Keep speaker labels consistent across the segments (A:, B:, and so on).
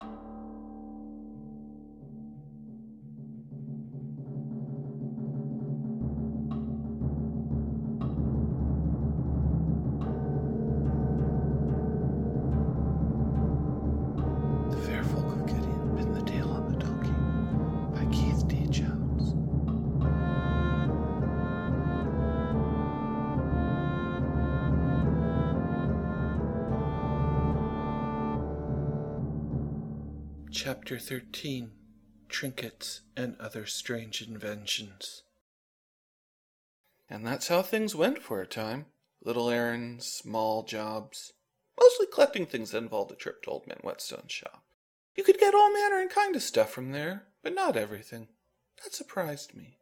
A: The Chapter 13 Trinkets and Other Strange Inventions. And that's how things went for a time. Little errands, small jobs, mostly collecting things that involved a trip to Old Man Whetstone's shop. You could get all manner and kind of stuff from there, but not everything. That surprised me.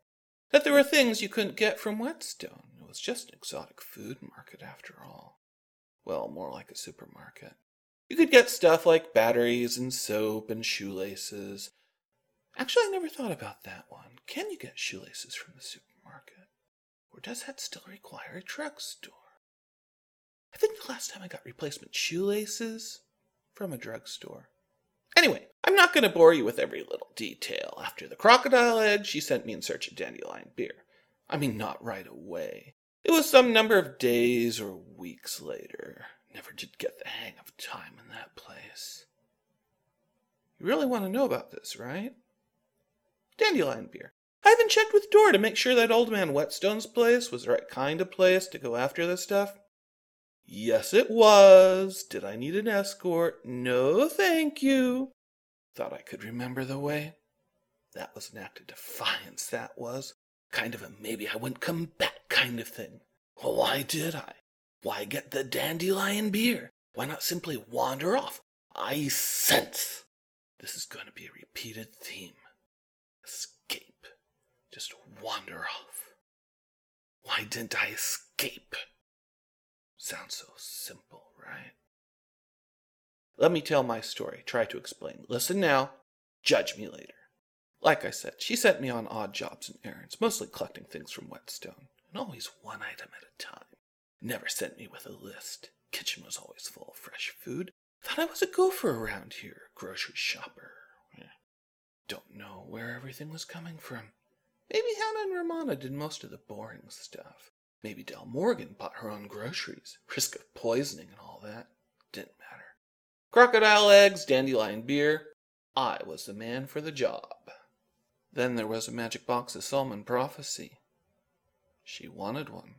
A: That there were things you couldn't get from Whetstone. It was just an exotic food market after all. Well, more like a supermarket. You could get stuff like batteries and soap and shoelaces. Actually, I never thought about that one. Can you get shoelaces from the supermarket? Or does that still require a drugstore? I think the last time I got replacement shoelaces from a drugstore. Anyway, I'm not going to bore you with every little detail. After the crocodile egg, she sent me in search of dandelion beer. I mean, not right away. It was some number of days or weeks later. Never did get the hang of time in that place. You really want to know about this, right? Dandelion beer. I even checked with Dora to make sure that old man Whetstone's place was the right kind of place to go after this stuff. Yes, it was. Did I need an escort? No, thank you. Thought I could remember the way. That was an act of defiance, that was. Kind of a maybe I wouldn't come back kind of thing. Well, why did I? Why get the dandelion beer? Why not simply wander off? I sense this is going to be a repeated theme. Escape. Just wander off. Why didn't I escape? Sounds so simple, right? Let me tell my story, try to explain. Listen now, judge me later. Like I said, she sent me on odd jobs and errands, mostly collecting things from Whetstone, and always one item at a time. Never sent me with a list. Kitchen was always full of fresh food. Thought I was a gopher around here, grocery shopper. Don't know where everything was coming from. Maybe Hannah and Ramona did most of the boring stuff. Maybe Del Morgan bought her own groceries. Risk of poisoning and all that. Didn't matter. Crocodile eggs, dandelion beer. I was the man for the job. Then there was a magic box of Solomon prophecy. She wanted one.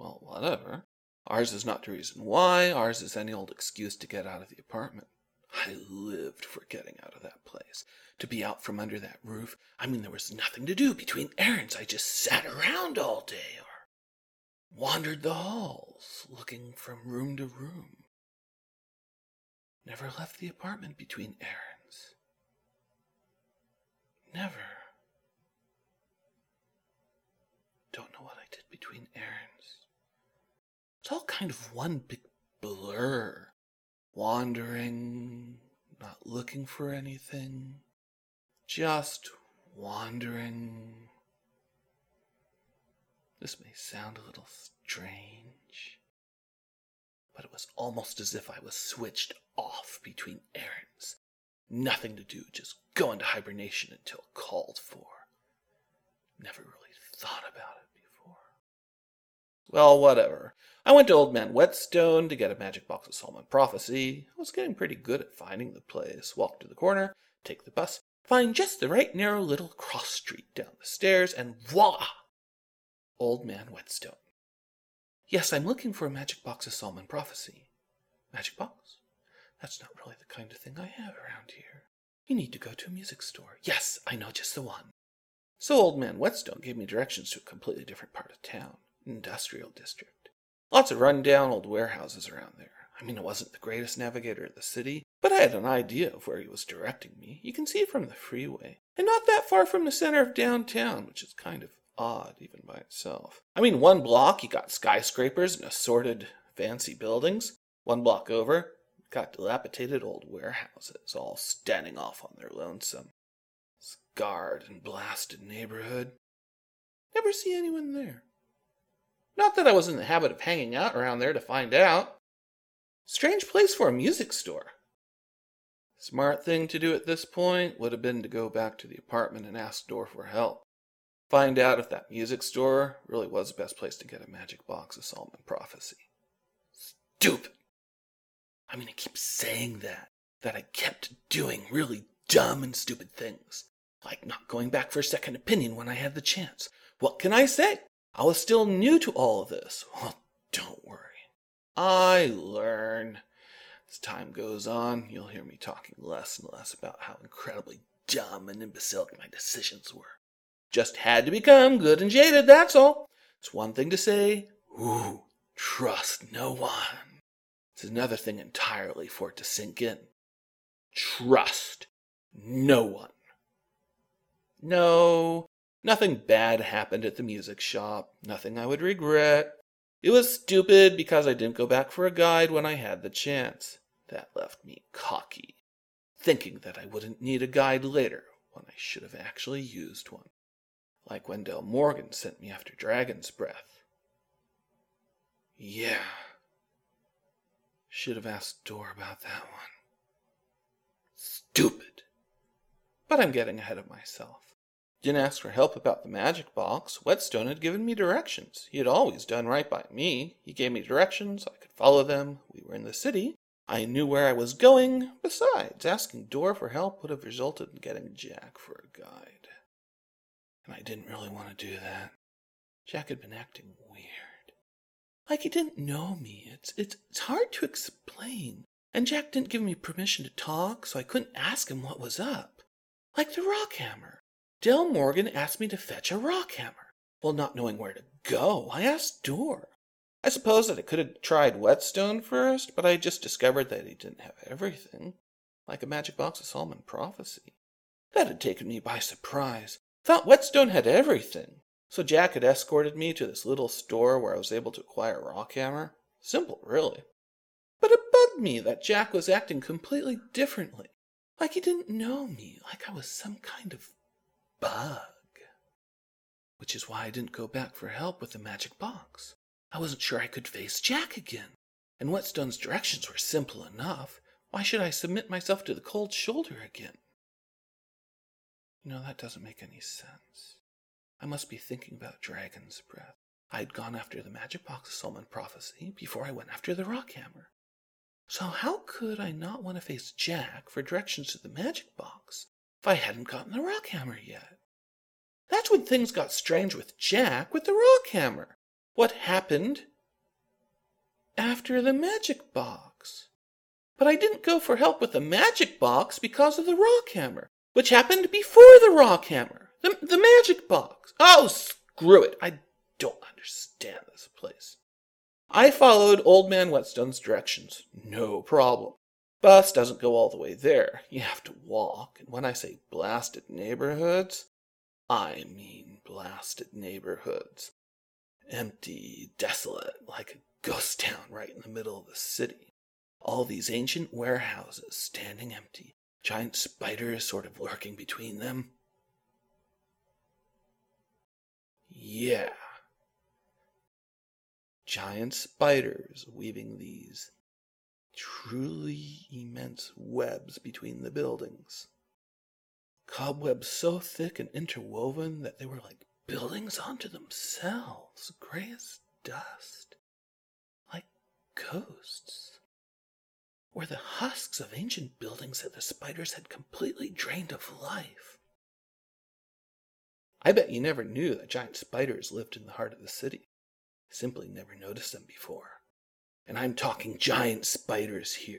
A: Well, whatever. Ours is not the reason why. Ours is any old excuse to get out of the apartment. I lived for getting out of that place. To be out from under that roof. I mean, there was nothing to do between errands. I just sat around all day or wandered the halls, looking from room to room. Never left the apartment between errands. Never. Don't know what I did between errands. It's all kind of one big blur. Wandering, not looking for anything, just wandering. This may sound a little strange, but it was almost as if I was switched off between errands. Nothing to do, just go into hibernation until called for. Never really thought about it before. Well, whatever. I went to Old Man Whetstone to get a magic box of Solomon Prophecy. I was getting pretty good at finding the place. Walk to the corner, take the bus, find just the right narrow little cross street down the stairs, and voila! Old Man Whetstone. Yes, I'm looking for a magic box of Solomon Prophecy. Magic box? That's not really the kind of thing I have around here. You need to go to a music store. Yes, I know just the one. So Old Man Whetstone gave me directions to a completely different part of town, industrial district. Lots of run-down old warehouses around there. I mean, I wasn't the greatest navigator of the city, but I had an idea of where he was directing me. You can see from the freeway, and not that far from the center of downtown, which is kind of odd even by itself. I mean, one block you got skyscrapers and assorted fancy buildings. One block over, got dilapidated old warehouses, all standing off on their lonesome. Scarred and blasted neighborhood. Never see anyone there. Not that I was in the habit of hanging out around there to find out. Strange place for a music store. Smart thing to do at this point would have been to go back to the apartment and ask Dor for help. Find out if that music store really was the best place to get a magic box of Solomon prophecy. Stupid! I mean, I keep saying that, that I kept doing really dumb and stupid things, like not going back for a second opinion when I had the chance. What can I say? I was still new to all of this. Well, don't worry. I learn. As time goes on, you'll hear me talking less and less about how incredibly dumb and imbecilic my decisions were. Just had to become good and jaded, that's all. It's one thing to say, ooh, trust no one. It's another thing entirely for it to sink in. Trust no one. No, nothing bad happened at the music shop, nothing I would regret. It was stupid because I didn't go back for a guide when I had the chance. That left me cocky, thinking that I wouldn't need a guide later when I should have actually used one. Like when Del Morgan sent me after Dragon's Breath. Yeah. Should have asked Dor about that one. Stupid. But I'm getting ahead of myself. Didn't ask for help about the magic box. Whetstone had given me directions. He had always done right by me. He gave me directions. I could follow them. We were in the city. I knew where I was going. Besides, asking Dor for help would have resulted in getting Jack for a guide. And I didn't really want to do that. Jack had been acting weird. Like he didn't know me. It's, it's, it's hard to explain. And Jack didn't give me permission to talk, so I couldn't ask him what was up. Like the rock hammer. Del Morgan asked me to fetch a rock hammer. Well, not knowing where to go, I asked Dor. I suppose that I could have tried Whetstone first, but I had just discovered that he didn't have everything, like a magic box of Solomon prophecy. That had taken me by surprise. Thought Whetstone had everything. So Jack had escorted me to this little store where I was able to acquire a rock hammer. Simple, really. But it bugged me that Jack was acting completely differently. Like he didn't know me, like I was some kind of bug. Which is why I didn't go back for help with the magic box. I wasn't sure I could face Jack again. And Whetstone's directions were simple enough. Why should I submit myself to the cold shoulder again? You know, that doesn't make any sense. I must be thinking about Dragon's Breath. I had gone after the magic box of Solomon prophecy before I went after the rock hammer. So how could I not want to face Jack for directions to the magic box if I hadn't gotten the rock hammer yet? That's when things got strange with Jack with the rock hammer what happened after the magic box. But I didn't go for help with the magic box because of the rock hammer, which happened before the rock hammer. The, the magic box. Oh, screw it. I don't understand this place. I followed Old Man Whetstone's directions. No problem. Bus doesn't go all the way there. You have to walk. And when I say blasted neighborhoods, I mean blasted neighborhoods empty, desolate, like a ghost town right in the middle of the city. All these ancient warehouses standing empty, giant spiders sort of lurking between them. Yeah. Giant spiders weaving these truly immense webs between the buildings. Cobwebs so thick and interwoven that they were like buildings onto themselves, gray as dust, like ghosts, or the husks of ancient buildings that the spiders had completely drained of life. I bet you never knew that giant spiders lived in the heart of the city. Simply never noticed them before. And I'm talking giant spiders here.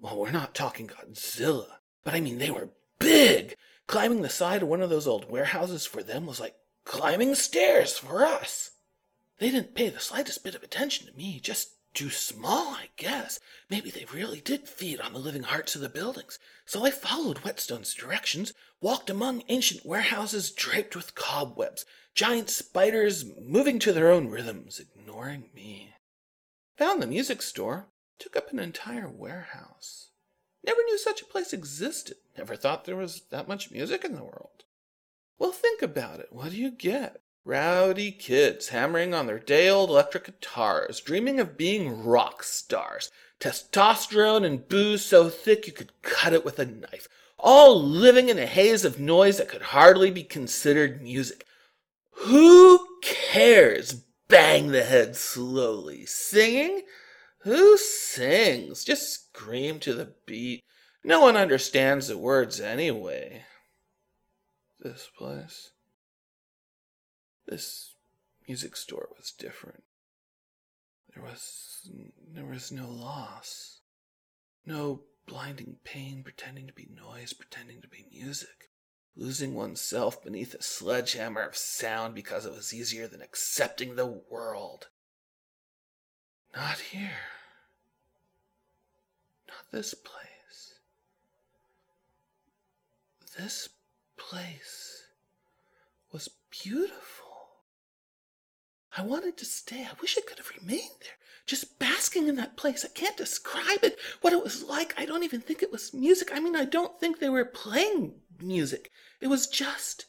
A: Well, we're not talking Godzilla, but I mean they were big, Climbing the side of one of those old warehouses for them was like climbing stairs for us. They didn't pay the slightest bit of attention to me, just too small, I guess. Maybe they really did feed on the living hearts of the buildings. So I followed Whetstone's directions, walked among ancient warehouses draped with cobwebs, giant spiders moving to their own rhythms, ignoring me. Found the music store, took up an entire warehouse. Never knew such a place existed. Never thought there was that much music in the world. Well, think about it. What do you get? Rowdy kids hammering on their day old electric guitars, dreaming of being rock stars, Testosterone and booze so thick you could cut it with a knife. All living in a haze of noise that could hardly be considered music. Who cares? Bang the head slowly. Singing? Who sings? Just scream to the beat. No one understands the words anyway. This place. This music store was different. There was there was no loss. No blinding pain pretending to be noise, pretending to be music. Losing oneself beneath a sledgehammer of sound because it was easier than accepting the world. Not here. Not this place. This place was beautiful. I wanted to stay. I wish I could have remained there, just basking in that place. I can't describe it, what it was like. I don't even think it was music. I mean, I don't think they were playing music. It was just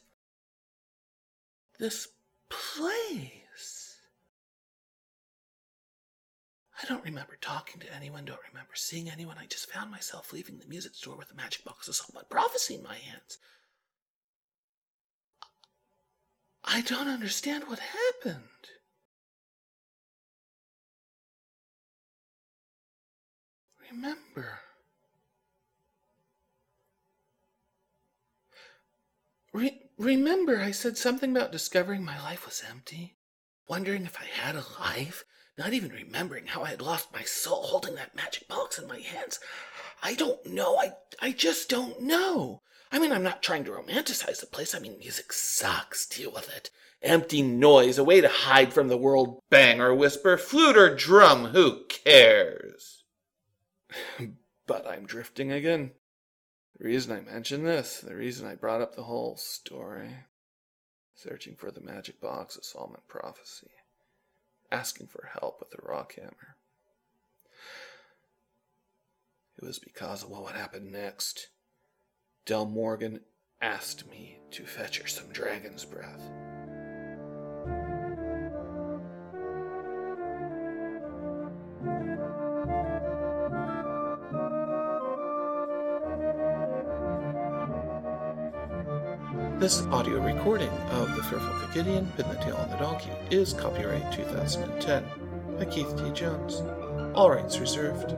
A: this place. I don't remember talking to anyone, don't remember seeing anyone. I just found myself leaving the music store with a magic box of Solomon Prophecy in my hands. I don't understand what happened. Remember. Re- remember, I said something about discovering my life was empty? Wondering if I had a life? Not even remembering how I had lost my soul holding that magic box in my hands. I don't know. I, I just don't know. I mean, I'm not trying to romanticize the place. I mean, music sucks. Deal with it. Empty noise, a way to hide from the world. Bang or whisper, flute or drum, who cares? but I'm drifting again. The reason I mention this, the reason I brought up the whole story, searching for the magic box of Solomon Prophecy, asking for help with the rock hammer. It was because of what would happen next. Del Morgan asked me to fetch her some dragon's breath. This audio recording of The Fearful Gideon, Pin the Tail on the Donkey is copyright 2010 by Keith T. Jones. All rights reserved.